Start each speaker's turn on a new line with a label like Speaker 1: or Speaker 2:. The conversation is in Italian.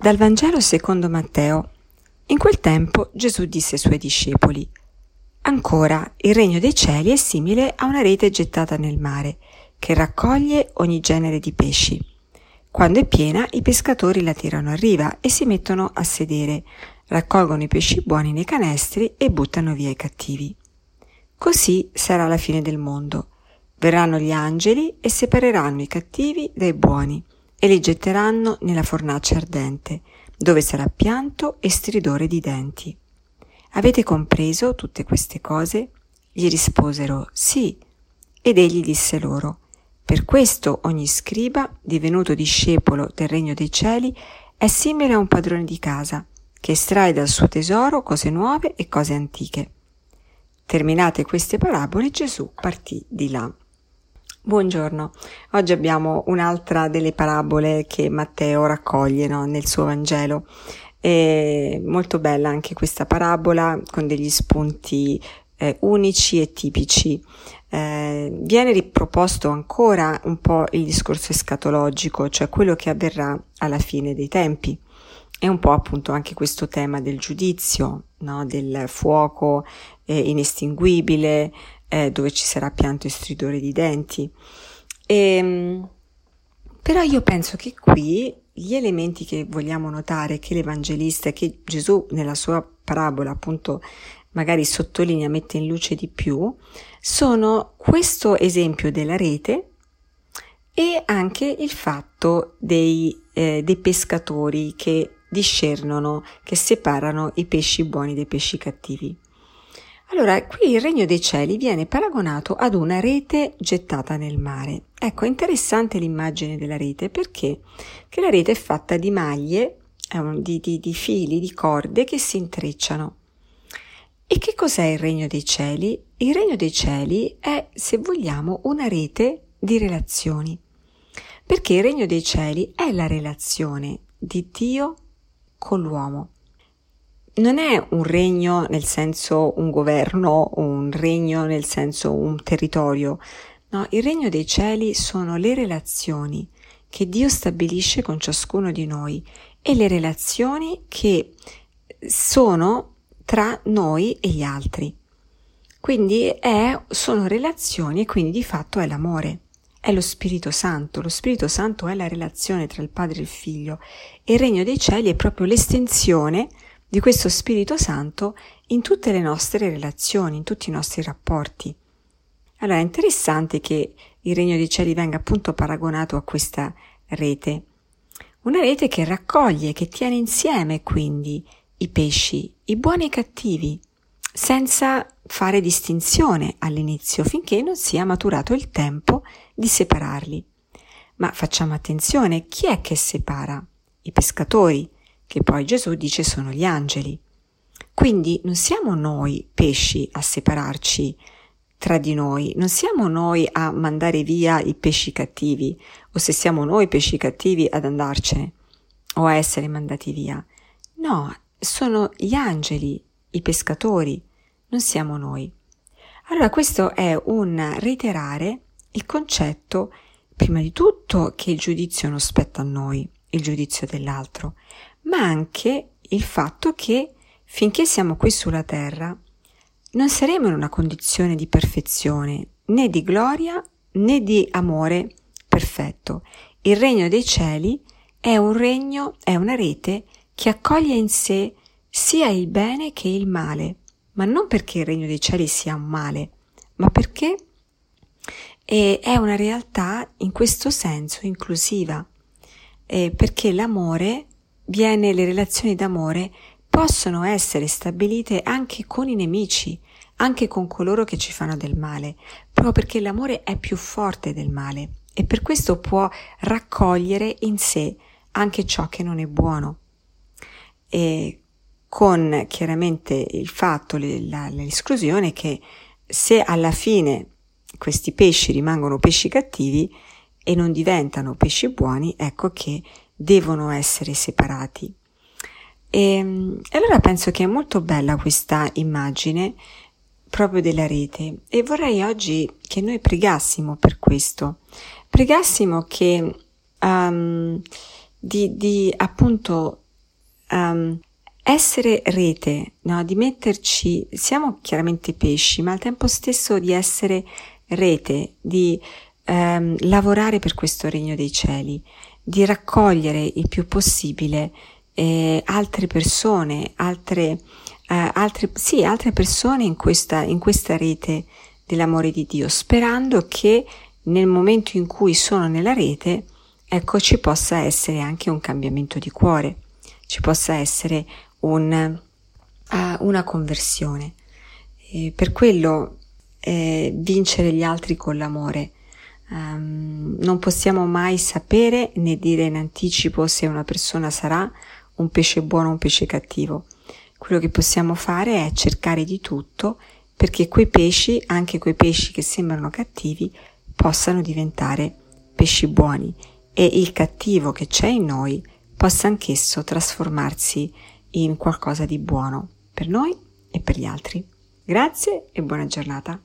Speaker 1: Dal Vangelo secondo Matteo. In quel tempo Gesù disse ai suoi discepoli, Ancora, il regno dei cieli è simile a una rete gettata nel mare, che raccoglie ogni genere di pesci. Quando è piena, i pescatori la tirano a riva e si mettono a sedere, raccolgono i pesci buoni nei canestri e buttano via i cattivi. Così sarà la fine del mondo. Verranno gli angeli e separeranno i cattivi dai buoni e li getteranno nella fornace ardente, dove sarà pianto e stridore di denti. Avete compreso tutte queste cose? Gli risposero sì, ed egli disse loro, per questo ogni scriba, divenuto discepolo del regno dei cieli, è simile a un padrone di casa, che estrae dal suo tesoro cose nuove e cose antiche. Terminate queste parabole, Gesù partì di là. Buongiorno, oggi abbiamo un'altra delle parabole che Matteo raccoglie no, nel suo Vangelo. È molto bella anche questa parabola con degli spunti eh, unici e tipici. Eh, viene riproposto ancora un po' il discorso escatologico, cioè quello che avverrà alla fine dei tempi. È un po' appunto anche questo tema del giudizio, no? del fuoco eh, inestinguibile, eh, dove ci sarà pianto e stridore di denti. E, ehm, però io penso che qui gli elementi che vogliamo notare, che l'Evangelista, che Gesù nella sua parabola appunto magari sottolinea, mette in luce di più, sono questo esempio della rete e anche il fatto dei, eh, dei pescatori che discernono, che separano i pesci buoni dai pesci cattivi. Allora, qui il regno dei cieli viene paragonato ad una rete gettata nel mare. Ecco, è interessante l'immagine della rete perché che la rete è fatta di maglie, di, di, di fili, di corde che si intrecciano. E che cos'è il regno dei cieli? Il regno dei cieli è, se vogliamo, una rete di relazioni. Perché il regno dei cieli è la relazione di Dio con l'uomo non è un regno nel senso un governo, un regno nel senso un territorio. No, il regno dei cieli sono le relazioni che Dio stabilisce con ciascuno di noi e le relazioni che sono tra noi e gli altri. Quindi è, sono relazioni e quindi di fatto è l'amore, è lo Spirito Santo. Lo Spirito Santo è la relazione tra il Padre e il Figlio e il regno dei cieli è proprio l'estensione di questo Spirito Santo in tutte le nostre relazioni, in tutti i nostri rapporti. Allora è interessante che il regno dei cieli venga appunto paragonato a questa rete, una rete che raccoglie, che tiene insieme quindi i pesci, i buoni e i cattivi, senza fare distinzione all'inizio finché non sia maturato il tempo di separarli. Ma facciamo attenzione, chi è che separa? I pescatori, che poi Gesù dice sono gli angeli. Quindi non siamo noi pesci a separarci tra di noi, non siamo noi a mandare via i pesci cattivi, o se siamo noi pesci cattivi ad andarcene o a essere mandati via. No, sono gli angeli, i pescatori, non siamo noi. Allora questo è un reiterare il concetto, prima di tutto, che il giudizio non spetta a noi, il giudizio dell'altro, ma anche il fatto che finché siamo qui sulla terra non saremo in una condizione di perfezione, né di gloria né di amore perfetto. Il regno dei cieli è un regno, è una rete che accoglie in sé sia il bene che il male, ma non perché il regno dei cieli sia un male, ma perché è una realtà in questo senso inclusiva, perché l'amore viene le relazioni d'amore possono essere stabilite anche con i nemici, anche con coloro che ci fanno del male, proprio perché l'amore è più forte del male e per questo può raccogliere in sé anche ciò che non è buono. E con chiaramente il fatto, l'esclusione che se alla fine questi pesci rimangono pesci cattivi e non diventano pesci buoni, ecco che devono essere separati. E, e allora penso che è molto bella questa immagine proprio della rete e vorrei oggi che noi pregassimo per questo, pregassimo che um, di, di appunto um, essere rete, no? di metterci, siamo chiaramente pesci, ma al tempo stesso di essere rete, di um, lavorare per questo regno dei cieli, di raccogliere il più possibile eh, altre persone, altre, eh, altre, sì, altre persone in questa, in questa rete dell'amore di Dio, sperando che nel momento in cui sono nella rete, ecco, ci possa essere anche un cambiamento di cuore, ci possa essere un, uh, una conversione. E per quello eh, vincere gli altri con l'amore. Um, non possiamo mai sapere né dire in anticipo se una persona sarà un pesce buono o un pesce cattivo. Quello che possiamo fare è cercare di tutto perché quei pesci, anche quei pesci che sembrano cattivi, possano diventare pesci buoni e il cattivo che c'è in noi possa anch'esso trasformarsi in qualcosa di buono per noi e per gli altri. Grazie e buona giornata.